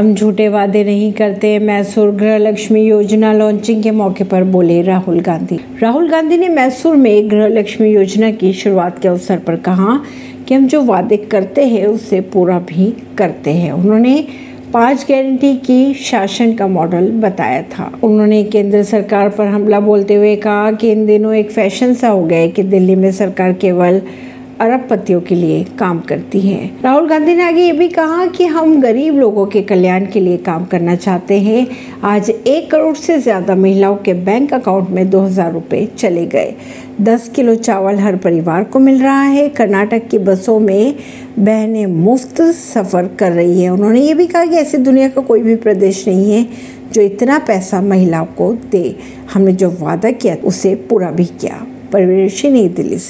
हम झूठे वादे नहीं करते मैसूर गृह लक्ष्मी योजना लॉन्चिंग के मौके पर बोले राहुल गांधी। राहुल गांधी ने मैसूर में गृह लक्ष्मी योजना की शुरुआत के अवसर पर कहा कि हम जो वादे करते हैं, उसे पूरा भी करते हैं। उन्होंने पाँच गारंटी की, शासन का मॉडल बताया था। उन्होंने केंद्र सरकार पर हमला बोलते हुए कहा कि इन दिनों एक फ़ैशन सा हो गया है कि दिल्ली में सरकार केवल अरबपतियों के लिए काम करती है। राहुल गांधी ने आगे ये भी कहा कि हम गरीब लोगों के कल्याण के लिए काम करना चाहते हैं। आज एक करोड़ से ज़्यादा महिलाओं के बैंक अकाउंट में दो हज़ार रुपए चले गए। दस किलो चावल हर परिवार को मिल रहा है। कर्नाटक की बसों में बहनें मुफ़्त सफ़र कर रही है। उन्होंने ये भी कहा कि ऐसी दुनिया का कोई भी प्रदेश नहीं है जो इतना पैसा महिलाओं को दे। हमने जो वादा किया, उसे पूरा भी किया। परवेश नई दिल्ली से।